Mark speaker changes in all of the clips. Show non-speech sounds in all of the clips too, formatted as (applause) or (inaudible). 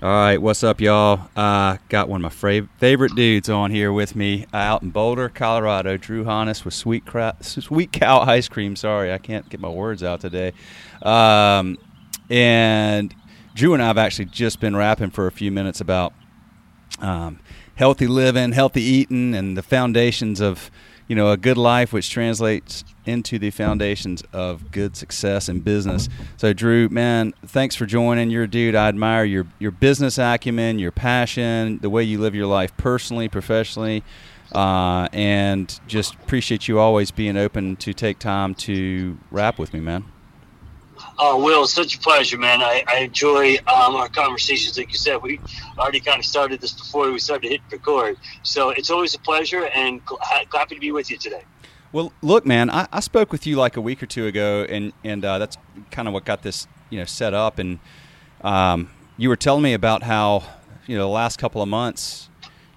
Speaker 1: All right, what's up, y'all? Uh, got one of my fra- favorite dudes on here with me uh, out in Boulder, Colorado. Drew Honness with Sweet Cra- Sweet Cow Ice Cream. Sorry, I can't get my words out today. Um, and Drew and I have actually just been rapping for a few minutes about um, healthy living, healthy eating, and the foundations of you know a good life, which translates into the foundations of good success in business. So, Drew, man, thanks for joining. You're a dude. I admire your your business acumen, your passion, the way you live your life personally, professionally. Uh, and just appreciate you always being open to take time to rap with me, man.
Speaker 2: Oh, Will, such a pleasure, man. I, I enjoy um, our conversations. Like you said, we already kind of started this before we started to hit record. So it's always a pleasure and happy to be with you today.
Speaker 1: Well, look, man, I, I spoke with you like a week or two ago, and and uh, that's kind of what got this you know set up. And um, you were telling me about how you know the last couple of months,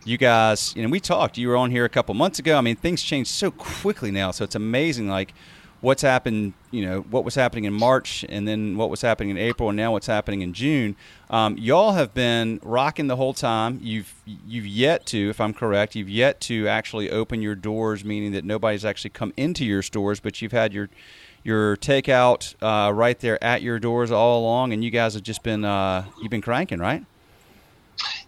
Speaker 1: you guys, you know, we talked. You were on here a couple months ago. I mean, things change so quickly now, so it's amazing. Like what's happened, you know, what was happening in March and then what was happening in April and now what's happening in June. Um, y'all have been rocking the whole time. You've you've yet to, if I'm correct, you've yet to actually open your doors, meaning that nobody's actually come into your stores, but you've had your your takeout uh, right there at your doors all along, and you guys have just been uh, you've been cranking, right?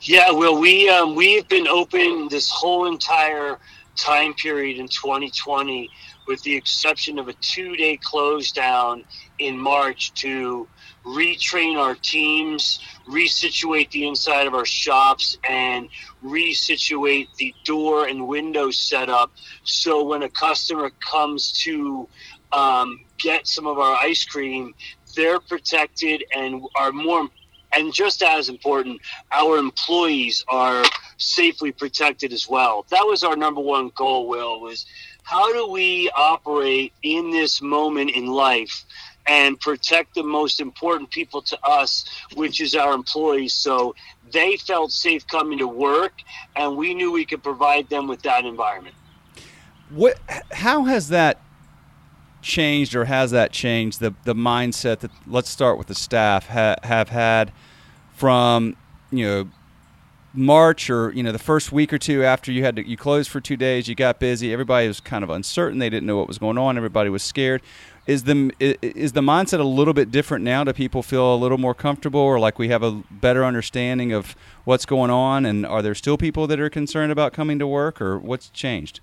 Speaker 2: Yeah, well, we um, we've been open this whole entire time period in 2020 with the exception of a two day close down in March to retrain our teams, resituate the inside of our shops, and resituate the door and window setup. So when a customer comes to um, get some of our ice cream, they're protected and are more and just as important, our employees are safely protected as well. That was our number one goal, Will, was how do we operate in this moment in life and protect the most important people to us, which is our employees. So they felt safe coming to work, and we knew we could provide them with that environment.
Speaker 1: What? How has that changed, or has that changed the the mindset that? Let's start with the staff ha, have had from you know March or you know the first week or two after you had to you closed for two days, you got busy. Everybody was kind of uncertain. They didn't know what was going on. Everybody was scared. Is the is the mindset a little bit different now? Do people feel a little more comfortable, or like we have a better understanding of what's going on? And are there still people that are concerned about coming to work, or what's changed?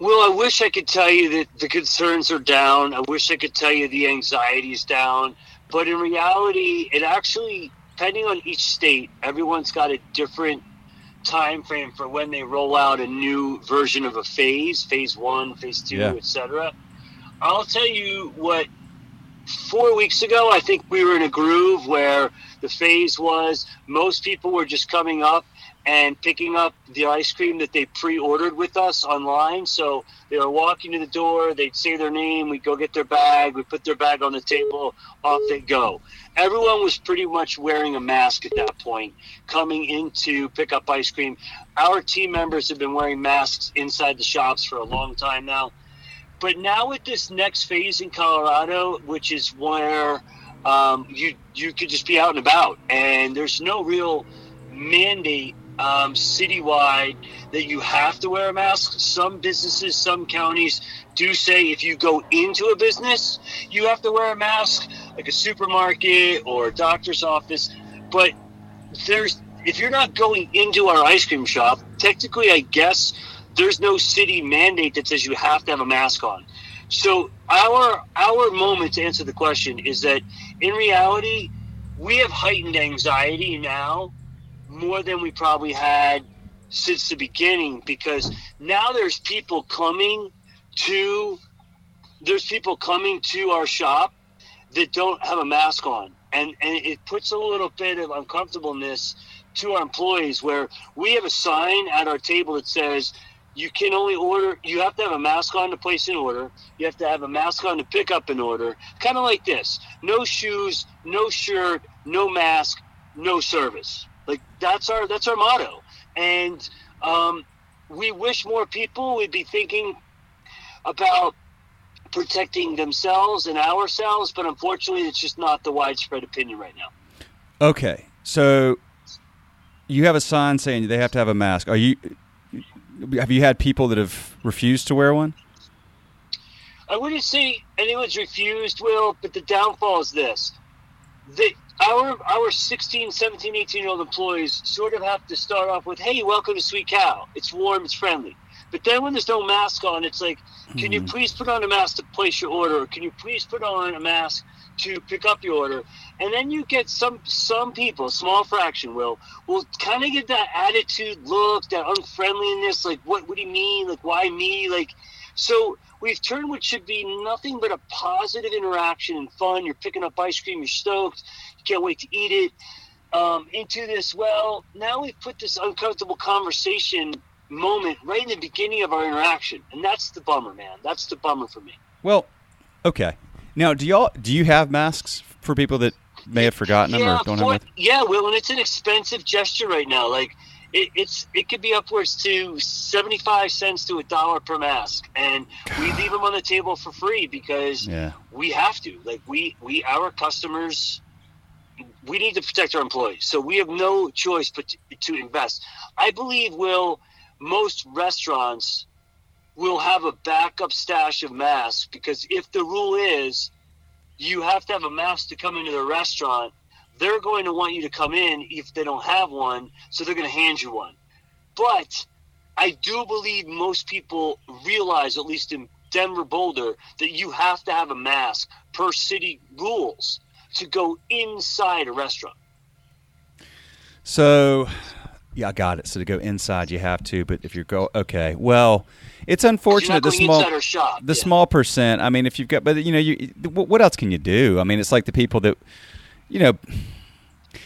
Speaker 2: Well, I wish I could tell you that the concerns are down. I wish I could tell you the anxiety is down. But in reality, it actually depending on each state, everyone's got a different time frame for when they roll out a new version of a phase, phase one, phase two, yeah. etc. I'll tell you what. Four weeks ago, I think we were in a groove where the phase was most people were just coming up and picking up the ice cream that they pre-ordered with us online. So they were walking to the door, they'd say their name, we'd go get their bag, we put their bag on the table, off they go. Everyone was pretty much wearing a mask at that point, coming in to pick up ice cream. Our team members have been wearing masks inside the shops for a long time now. But now with this next phase in Colorado, which is where um, you you could just be out and about, and there's no real mandate um, citywide that you have to wear a mask. Some businesses, some counties do say if you go into a business, you have to wear a mask, like a supermarket or a doctor's office. But there's if you're not going into our ice cream shop, technically, I guess there's no city mandate that says you have to have a mask on. So our our moment to answer the question is that in reality, we have heightened anxiety now more than we probably had since the beginning because now there's people coming to there's people coming to our shop that don't have a mask on. And and it puts a little bit of uncomfortableness to our employees where we have a sign at our table that says you can only order you have to have a mask on to place an order. You have to have a mask on to pick up an order. Kind of like this. No shoes no shirt no mask no service like that's our that's our motto, and um, we wish more people would be thinking about protecting themselves and ourselves, but unfortunately, it's just not the widespread opinion right now.
Speaker 1: Okay, So you have a sign saying they have to have a mask. Are you? Have you had people that have refused to wear one?
Speaker 2: I wouldn't say anyone's refused, Will, but the downfall is this. They, our our 16, 17, 18 year old employees sort of have to start off with, "Hey, welcome to Sweet Cow. It's warm, it's friendly." But then when there's no mask on, it's like, "Can you
Speaker 1: Mhm.
Speaker 2: please put on a mask to place your order? Can you please put on a mask to pick up your order?" And then you get some some people, small fraction, will will kind of get that attitude, look, that unfriendliness, like, "What? What do you mean? Like, why me?" Like, so we've turned what should be nothing but a positive interaction and fun. You're picking up ice cream, you're stoked, you can't wait to eat it. Um, into this, well, now we've put this uncomfortable conversation moment right in the beginning of our interaction, and that's the bummer, man. That's the bummer for me.
Speaker 1: Well, okay. Now, do y'all do you have masks for people that may have forgotten them or don't
Speaker 2: for-
Speaker 1: have them?
Speaker 2: yeah, Will, and it's an expensive gesture right now. Like it, it's it could be upwards to seventy five cents to a dollar per mask, and we leave them on the table for free because
Speaker 1: Yeah.
Speaker 2: we have to. Like we we our customers, we need to protect our employees, so we have no choice but to, to invest. I believe will most restaurants will have a backup stash of masks because if the rule is you have to have a mask to come into the restaurant, they're going to want you to come in if they don't have one, so they're going to hand you one. But I do believe most people realize, at least in Denver, Boulder, that you have to have a mask per city rules to go inside a restaurant.
Speaker 1: So, yeah, I got it. So to go inside, you have to. But if you're go, okay, well, it's unfortunate. The
Speaker 2: You're not going
Speaker 1: small,
Speaker 2: shop.
Speaker 1: the
Speaker 2: Yeah.
Speaker 1: small percent. I mean, if you've got, but you know, you what else can you do? I mean, it's like the people that, you know.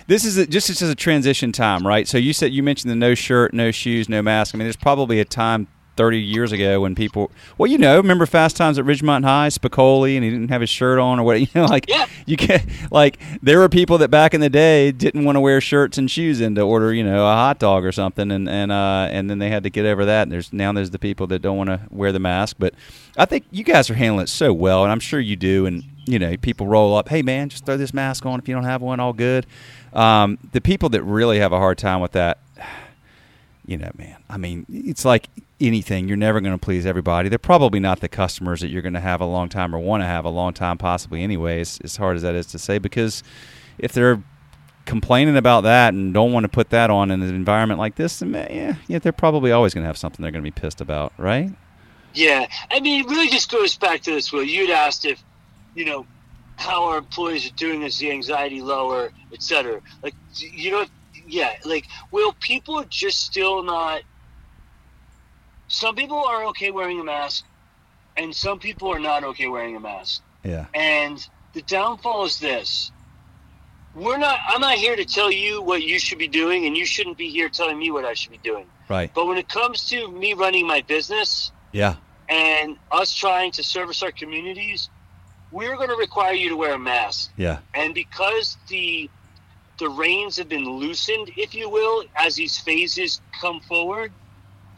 Speaker 1: This is a, just just as a transition time, right? So you said you mentioned the no shirt, no shoes, no mask. I mean, there's probably a time 30 years ago when people, well, you know, remember Fast Times at Ridgemont High, Spicoli, and he didn't have his shirt on or what? (laughs) You know, like
Speaker 2: Yeah.
Speaker 1: you can like there were people that back in the day didn't want to wear shirts and shoes in to order, you know, a hot dog or something, and and uh, and then they had to get over that. And there's now there's the people that don't want to wear the mask, but I think you guys are handling it so well, and I'm sure you do. And you know, people roll up, hey man, just throw this mask on if you don't have one, all good. Um, the people that really have a hard time with that, (sighs) you know, man, I mean, it's like anything. You're never going to please everybody. They're probably not the customers that you're going to have a long time or want to have a long time, possibly, anyways, as hard as that is to say, because if they're complaining about that and don't want to put that on in an environment like this, then yeah, yeah, they're probably always going to have something they're going to be pissed about, right?
Speaker 2: Yeah, I mean, it really just goes back to this. Will you'd asked if, you know, how our employees are doing is the anxiety lower, et cetera. Like, you know, yeah, like, will people are just still not. Some people are okay wearing a mask, and some people are not okay wearing a mask.
Speaker 1: Yeah.
Speaker 2: And the downfall is this. We're not. I'm not here to tell you what you should be doing, and you shouldn't be here telling me what I should be doing.
Speaker 1: Right.
Speaker 2: But when it comes to me running my business,
Speaker 1: Yeah.
Speaker 2: and us trying to service our communities, we're going to require you to wear a mask.
Speaker 1: Yeah.
Speaker 2: And because the the reins have been loosened, if you will, as these phases come forward,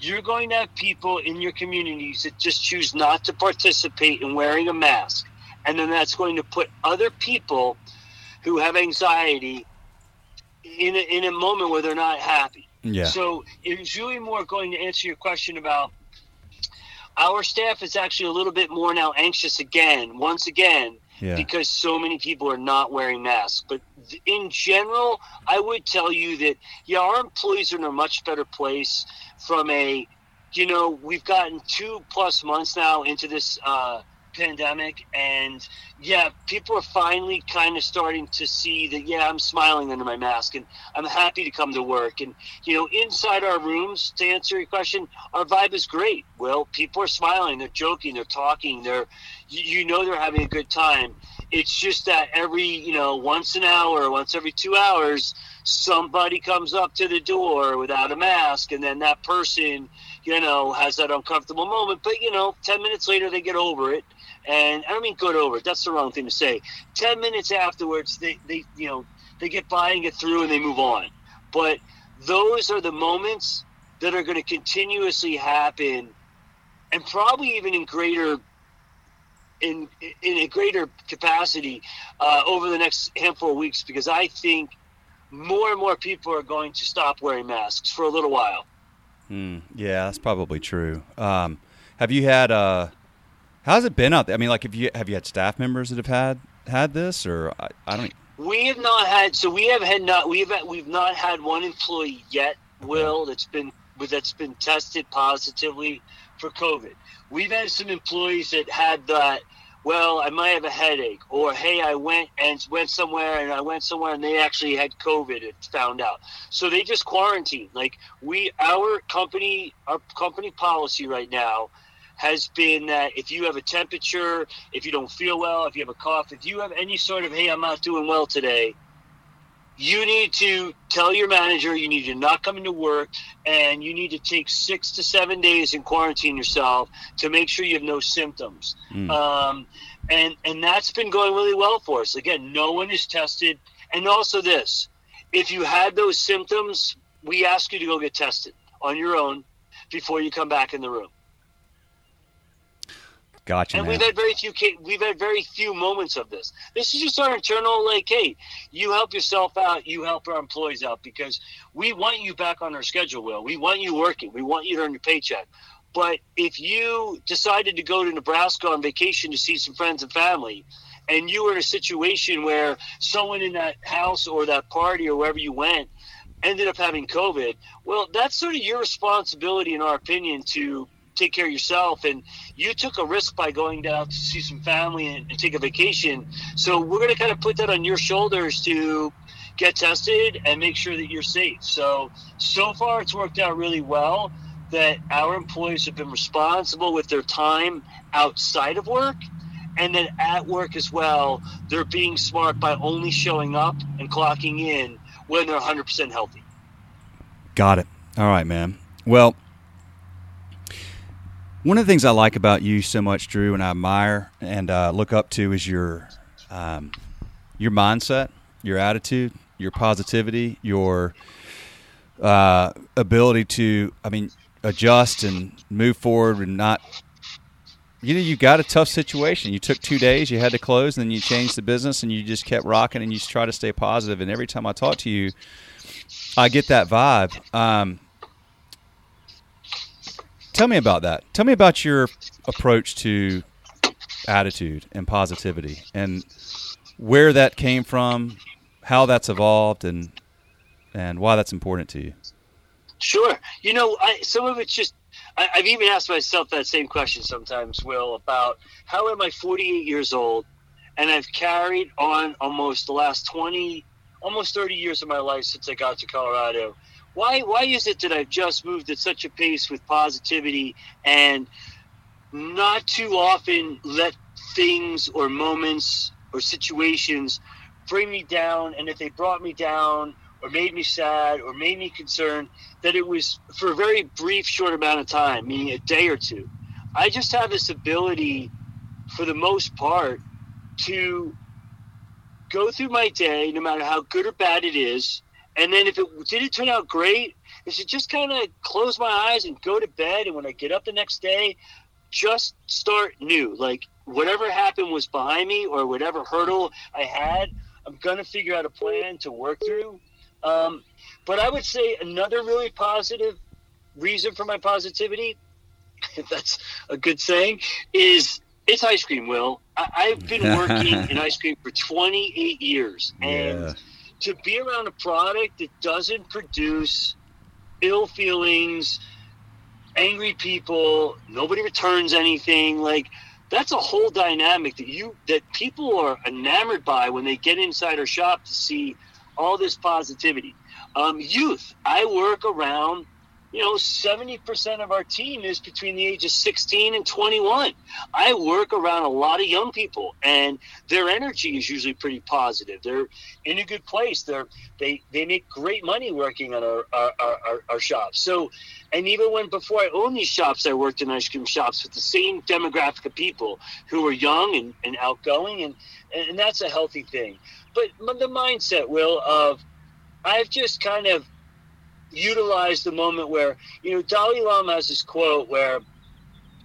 Speaker 2: you're going to have people in your communities that just choose not to participate in wearing a mask. And then that's going to put other people who have anxiety in a, in a moment where they're not happy.
Speaker 1: Yeah.
Speaker 2: So it's really more going to answer your question about our staff is actually a little bit more now anxious again, once again,
Speaker 1: Yeah.
Speaker 2: because so many people are not wearing masks. But in general, I would tell you that, yeah, our employees are in a much better place from a, you know, we've gotten two plus months now into this uh, pandemic, and yeah, people are finally kind of starting to see that, yeah, I'm smiling under my mask and I'm happy to come to work. And, you know, inside our rooms, to answer your question, our vibe is great. Well, people are smiling, they're joking, they're talking, they're, you know, they're having a good time. It's just that every, you know, once an hour, once every two hours, somebody comes up to the door without a mask, and then that person, you know, has that uncomfortable moment. But, you know, 10 minutes later, they get over it. And I don't mean good over it. That's the wrong thing to say. 10 minutes afterwards, they, they you know, they get by and get through and they move on. But those are the moments that are going to continuously happen and probably even in greater in in a greater capacity uh, over the next handful of weeks because I think more and more people are going to stop wearing masks for a little while.
Speaker 1: Mm, yeah, that's probably true. Um, have you had uh, how's it been out there? I mean, like, have you have you had staff members that have had had this, or I, I don't.
Speaker 2: We have not had. So we have had not. We've we've not had one employee yet. Will that's been that's been tested positively for COVID. We've had some employees that had that. Well, I might have a headache, or hey, I went and went somewhere, and I went somewhere, and they actually had COVID. and found out, so they just quarantined. Like we, our company, our company policy right now has been that if you have a temperature, if you don't feel well, if you have a cough, if you have any sort of hey, I'm not doing well today, you need to tell your manager you need to not come into work and you need to take six to seven days and quarantine yourself to make sure you have no symptoms. Mm. um, and and that's been going really well for us. Again no one is tested. And also this if you had those symptoms we ask you to go get tested on your own before you come back in the room
Speaker 1: Gotcha.
Speaker 2: And man. we've had very few we've had very few moments of this. This is just our internal like, hey, you help yourself out, you help our employees out because we want you back on our schedule. Will we want you working? We want you to earn your paycheck. But if you decided to go to Nebraska on vacation to see some friends and family, and you were in a situation where someone in that house or that party or wherever you went ended up having COVID, well, that's sort of your responsibility, in our opinion, to take care of yourself and you took a risk by going down to see some family and, and take a vacation. So we're going to kind of put that on your shoulders to get tested and make sure that you're safe. So so far it's worked out really well that our employees have been responsible with their time outside of work and then at work as well. They're being smart by only showing up and clocking in when they're 100% healthy.
Speaker 1: Got it. All right man. Well one of the things I like about you so much, Drew, and I admire and uh, look up to is your um, your mindset, your attitude, your positivity, your uh, ability to, I mean, adjust and move forward and not. You know, you got a tough situation. You took two days, you had to close, and then you changed the business, and you just kept rocking, and you just try to stay positive. And every time I talk to you, I get that vibe. Um, Tell me about that. Tell me about your approach to attitude and positivity and where that came from, how that's evolved, and and why that's important to you.
Speaker 2: Sure. You know, I, some of it's just I, have even asked myself that same question sometimes, Will, about how am I 48 years old and I've carried on almost the last 20, almost 30 years of my life since I got to Colorado why why is it that I've just moved at such a pace with positivity and not too often let things or moments or situations bring me down? And if they brought me down or made me sad or made me concerned that it was for a very brief short amount of time meaning a day or two. I just have this ability for the most part to go through my day no matter how good or bad it is and then if it didn't turn out great, I should just kind of close my eyes and go to bed. And when I get up the next day, just start new. Like whatever happened was behind me, or whatever hurdle I had, I'm gonna figure out a plan to work through. Um, but I would say another really positive reason for my positivity, (laughs) if that's a good saying, is it's ice cream. Will I, have been (laughs) working in ice cream for 28 years, and yeah to be around a product that doesn't produce ill feelings, angry people, nobody returns anything, like that's a whole dynamic that you that people are enamored by when they get inside our shop to see all this positivity. Um, youth, I work around you know, 70% of our team is between the ages 16 and 21. I work around a lot of young people and their energy is usually pretty positive. They're in a good place. They're, they, they make great money working on our, our, our, our shops. So, and even when before I owned these shops, I worked in ice cream shops with the same demographic of people who were young and, and outgoing. And, and that's a healthy thing. But the mindset, Will, of I've just kind of utilize the moment where you know Dalai Lama has this quote where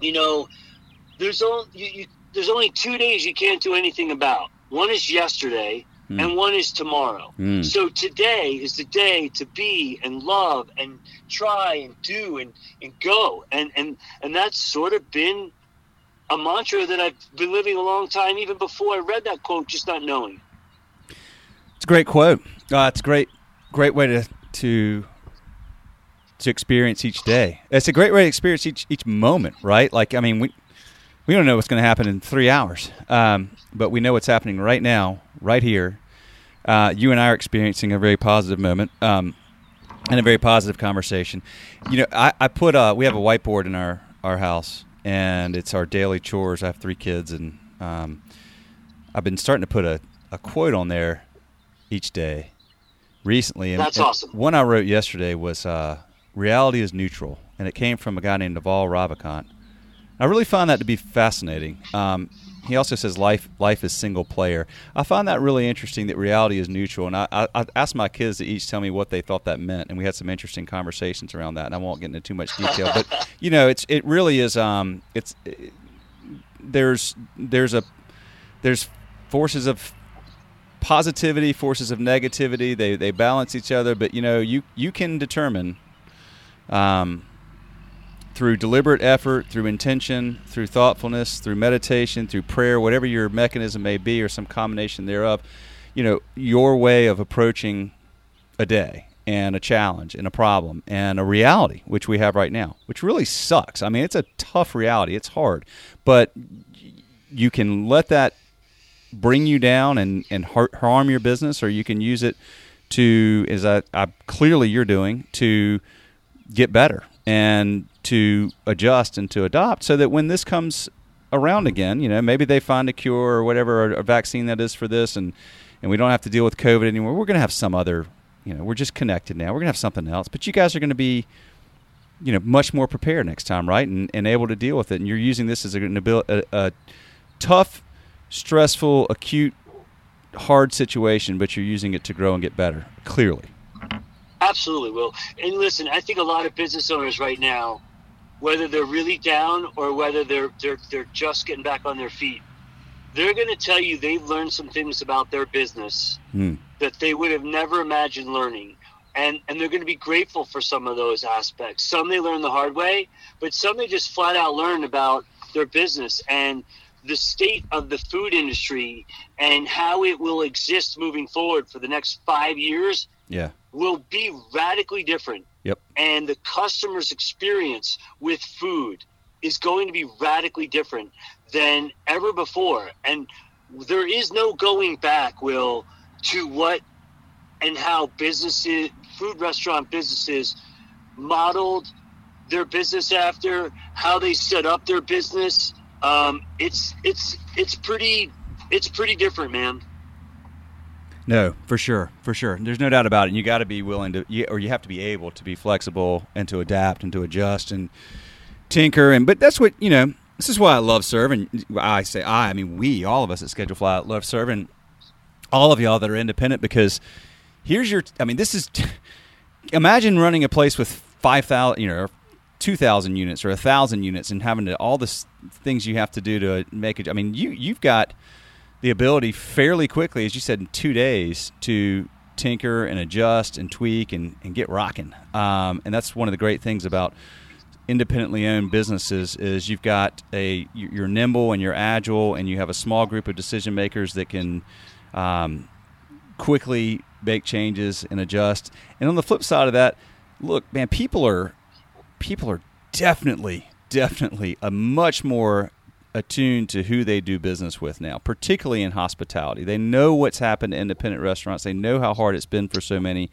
Speaker 2: you know there's only you, you, there's only two days you can't do anything about. One is yesterday, mm. and one is tomorrow. Mm. So today is the day to be and love and try and do and, and go. And, and, and that's sort of been a mantra that I've been living a long time, even before I read that quote, just not knowing.
Speaker 1: It's a great quote. Uh, it's a great, great way to, to to experience each day. It's a great way to experience each each moment, right? Like, I mean, we we don't know what's going to happen in three hours, um, but we know what's happening right now, right here. Uh, you and I are experiencing a very positive moment um, and a very positive conversation. You know, I, I put uh, we have a whiteboard in our our house, and it's our daily chores. I have three kids, and um, I've been starting to put a, a quote on there each day recently.
Speaker 2: And, That's awesome.
Speaker 1: One I wrote yesterday was uh, "Reality is neutral," and it came from a guy named Naval Ravikant I really find that to be fascinating. Um, he also says life life is single player. I find that really interesting that reality is neutral, and I, I, I, asked my kids to each tell me what they thought that meant, and we had some interesting conversations around that. And I won't get into too much detail, but (laughs) you know, it's it really is. Um, it's it, there's there's a there's forces of positivity, forces of negativity. They they balance each other, but you know, you you can determine. Um, through deliberate effort, through intention, through thoughtfulness, through meditation, through prayer, whatever your mechanism may be or some combination thereof, you know, your way of approaching a day and a challenge and a problem and a reality, which we have right now, which really sucks. I mean, it's a tough reality. It's hard. But you can let that bring you down and, and harm your business, or you can use it to, as I, I clearly you're doing, to get better and to adjust and to adopt so that when this comes around again, you know, maybe they find a cure or whatever, or a vaccine that is for this, and and we don't have to deal with COVID anymore. We're going to have some other, you know, we're just connected now. We're going to have something else. But you guys are going to be, you know, much more prepared next time, right? And, and able to deal with it. And you're using this as a, a, a tough, stressful, acute, hard situation, but you're using it to grow and get better. Clearly.
Speaker 2: Absolutely, Will. And listen, I think a lot of business owners right now whether they're really down or whether they're they're they're just getting back on their feet. They're going to tell you they've learned some things about their business mm. that they would have never imagined learning. And, and they're going to be grateful for some of those aspects. Some they learn the hard way, but some they just flat out learn about their business and the state of the food industry and how it will exist moving forward for the next five years
Speaker 1: yeah.
Speaker 2: Will be radically different
Speaker 1: Yep.
Speaker 2: And the customer's experience with food is going to be radically different than ever before. And there is no going back, Will, to what and how businesses, food restaurant businesses, modeled their business after, how they set up their business. Um, it's it's it's pretty it's pretty different, man.
Speaker 1: No, for sure, for sure. There's no doubt about it. And you got to be willing to, you, or you have to be able to be flexible and to adapt and to adjust and tinker. And but that's what you know. This is why I love serving. I say I, I mean we, all of us at ScheduleFly love serving all of y'all that are independent because here's your. I mean, this is. (laughs) Imagine running a place with five thousand, you know, two thousand units or a thousand units, and having to all the things you have to do to make it. I mean, you you've got the ability fairly quickly, as you said, in two days to tinker and adjust and tweak and, and get rocking. Um, and that's one of the great things about independently owned businesses is you've got a you're nimble and you're agile and you have a small group of decision makers that can um, quickly make changes and adjust. And on the flip side of that, look, man, people are people are definitely definitely a much more attuned to who they do business with now, particularly in hospitality. They know what's happened to independent restaurants. They know how hard it's been for so many,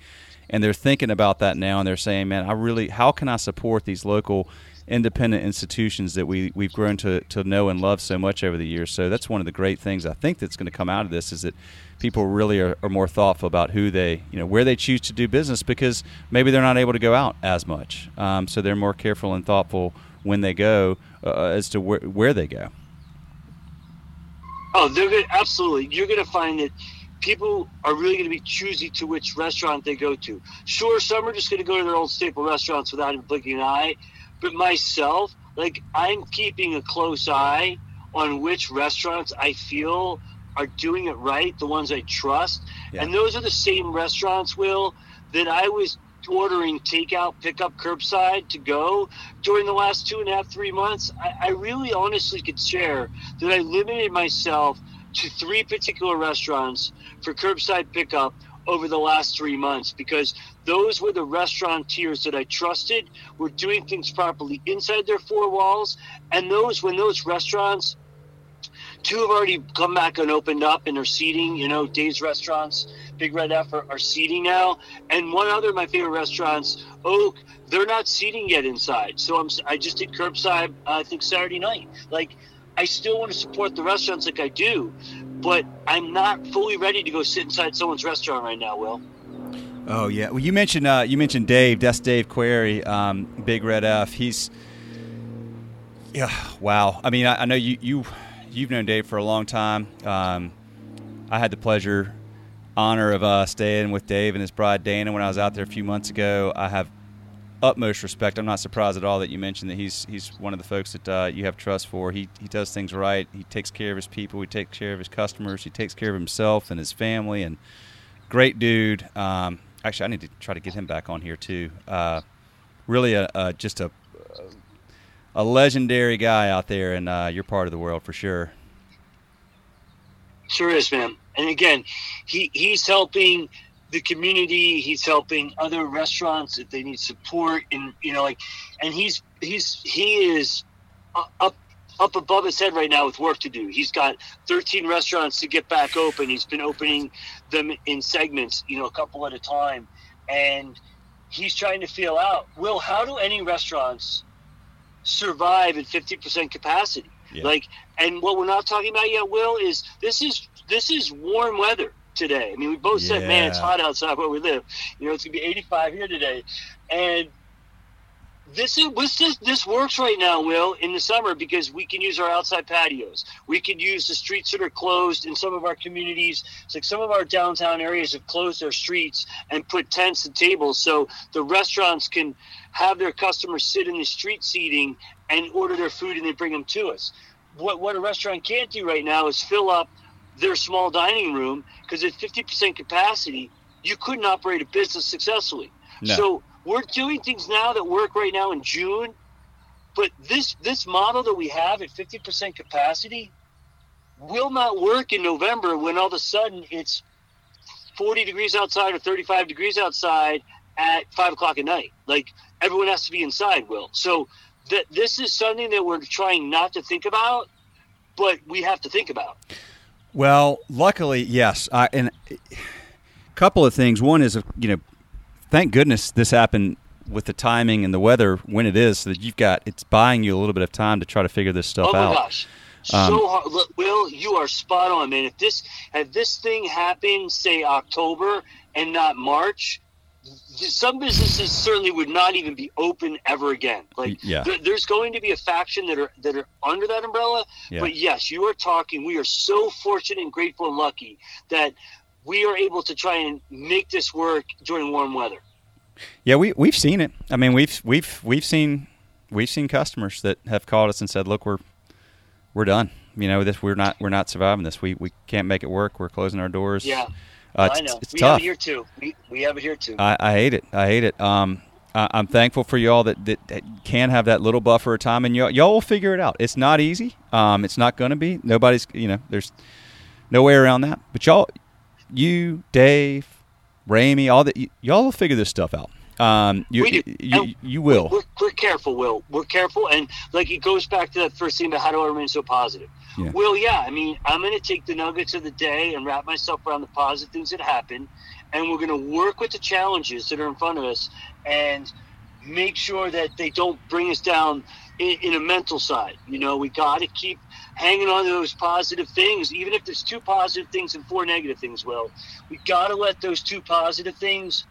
Speaker 1: and they're thinking about that now. And they're saying, "Man, I really, how can I support these local independent institutions that we we've grown to to know and love so much over the years?" So that's one of the great things I think that's going to come out of this is that people really are, are more thoughtful about who they, you know, where they choose to do business because maybe they're not able to go out as much. Um, so they're more careful and thoughtful when they go uh, as to where, where they go.
Speaker 2: Oh, they're gonna, absolutely. You're going to find that people are really going to be choosy to which restaurant they go to. Sure, some are just going to go to their old staple restaurants without even blinking an eye. But myself, like, I'm keeping a close eye on which restaurants I feel are doing it right, the ones I trust.
Speaker 1: Yeah.
Speaker 2: And those are the same restaurants, Will, that I was ordering takeout, pickup, curbside to go during the last two and a half, three months. I, I really honestly could share that I limited myself to three particular restaurants for curbside pickup over the last three months because those were the restaurateurs that I trusted were doing things properly inside their four walls. And those, when those restaurants, two have already come back and opened up and are seating, you know, Dave's restaurants, Big Red F are, are seating now. And one other of my favorite restaurants, Oak, they're not seating yet inside. So I'm, I just did curbside, uh, I think Saturday night. Like, I still want to support the restaurants like I do, but I'm not fully ready to go sit inside someone's restaurant right now, Will.
Speaker 1: Oh yeah. Well, you mentioned uh, you mentioned Dave. That's Dave Query, um, Big Red F. He's yeah. Wow. I mean, I, I, know you you you've known Dave for a long time. Um, I had the pleasure, honor of uh, staying with Dave and his bride Dana when I was out there a few months ago. I have utmost respect. I'm not surprised at all that you mentioned that he's he's one of the folks that uh, you have trust for. He he does things right. He takes care of his people. He takes care of his customers. He takes care of himself and his family. And great dude. Um, actually, I need to try to get him back on here too. Uh, really, a, a, just a a legendary guy out there in uh, your part of the world for sure.
Speaker 2: Sure is, man. And again, he he's helping the community. He's helping other restaurants if they need support, and you know, like, and he's he's he is up up above his head right now with work to do. He's got 13 restaurants to get back open. He's been opening them in segments, you know, a couple at a time, and he's trying to feel out. Will, how do any restaurants survive at 50% capacity?
Speaker 1: Yeah.
Speaker 2: Like, and what we're not talking about yet, Will, is this is this is warm weather today. I mean, we both said, man, it's hot outside where we live. You know, it's gonna be 85 here today, and this is this this works right now, Will, in the summer because we can use our outside patios. We can use the streets that are closed in some of our communities. It's like some of our downtown areas have closed their streets and put tents and tables so the restaurants can have their customers sit in the street seating and order their food and they bring them to us. What what a restaurant can't do right now is fill up their small dining room because at 50% capacity, you couldn't operate a business successfully.
Speaker 1: No.
Speaker 2: So we're doing things now that work right now in June, but this this model that we have at 50% capacity will not work in November when all of a sudden it's 40 degrees outside or 35 degrees outside at five o'clock at night. Like everyone has to be inside. Will so that this is something that we're trying not to think about, but we have to think about.
Speaker 1: Well, luckily, yes. I, and a couple of things. One is, you know, thank goodness this happened with the timing and the weather when it is, so that you've got it's buying you a little bit of time to try to figure this stuff out.
Speaker 2: oh my
Speaker 1: out.
Speaker 2: gosh.
Speaker 1: Um,
Speaker 2: so hard. Look, Will, you are spot on, man. If this had this thing happened, say October and not March, some businesses certainly would not even be open ever again. Like,
Speaker 1: Yeah.
Speaker 2: there- there's going to be a faction that are that are under that umbrella.
Speaker 1: Yeah.
Speaker 2: But yes, you are talking. We are so fortunate and grateful and lucky that we are able to try and make this work during warm weather.
Speaker 1: Yeah, we we've seen it. I mean, we've we've we've seen we've seen customers that have called us and said, "Look, we're we're done. You know, this we're not we're not surviving this. We we can't make it work. We're closing our doors."
Speaker 2: Yeah,
Speaker 1: uh,
Speaker 2: I know.
Speaker 1: it's
Speaker 2: we have it here too. We, we have it here too.
Speaker 1: I, I hate it. I hate it. Um, I, I'm thankful for y'all that, that, that can have that little buffer of time, and y'all, y'all will figure it out. It's not easy. Um, it's not going to be. Nobody's, you know, there's no way around that. But y'all, you, Dave, Ramey, all that, y- y'all will figure this stuff out. Um, you, you, you will.
Speaker 2: We're, we're careful, Will. We're careful, and like it goes back to that first thing about how do I remain so positive.
Speaker 1: Yeah.
Speaker 2: Will, yeah, I mean, I'm going to take the nuggets of the day and wrap myself around the positive things that happen, and we're going to work with the challenges that are in front of us and make sure that they don't bring us down in, in a mental side. You know, we got to keep hanging on to those positive things, even if there's two positive things and four negative things. Will, we got to let those two positive things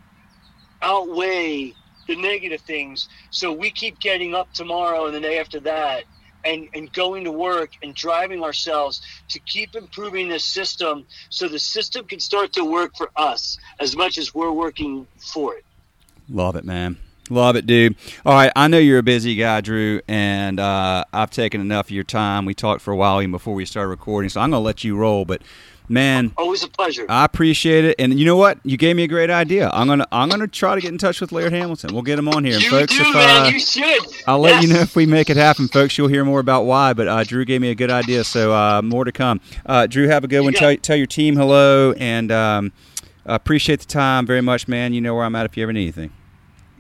Speaker 2: outweigh the negative things so we keep getting up tomorrow and the day after that and, and going to work and driving ourselves to keep improving the system so the system can start to work for us as much as we're working for it
Speaker 1: Love it, man. Love it, dude. All right, I know you're a busy guy, Drew, and uh, I've taken enough of your time. We talked for a while even before we started recording, so I'm going to let you roll. But Man,
Speaker 2: always a pleasure.
Speaker 1: I appreciate it, and you know what? You gave me a great idea. I'm gonna I'm gonna try to get in touch with Laird Hamilton. We'll get him on here,
Speaker 2: you
Speaker 1: folks.
Speaker 2: do,
Speaker 1: if,
Speaker 2: man.
Speaker 1: uh,
Speaker 2: you should.
Speaker 1: I'll let
Speaker 2: Yes.
Speaker 1: you know if we make it happen, folks. You'll hear more about why. But uh, Drew gave me a good idea, so uh, more to come. Uh, Drew, have a good
Speaker 2: You
Speaker 1: one. Tell, tell your team hello, and um, appreciate the time very much, man. You know where I'm at if you ever need anything.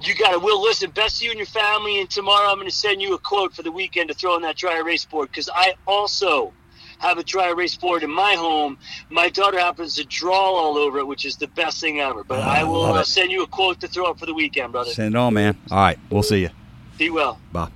Speaker 2: You got it. Will, listen, best to you and your family. And tomorrow I'm going to send you a quote for the weekend to throw on that dry erase board because I also have a dry erase board in my home. My daughter happens to draw all over it, which is the best thing ever. But
Speaker 1: Oh,
Speaker 2: I will uh, send you a quote to throw up for the weekend, brother.
Speaker 1: Send it on, man. All right, we'll see you.
Speaker 2: Be well.
Speaker 1: Bye.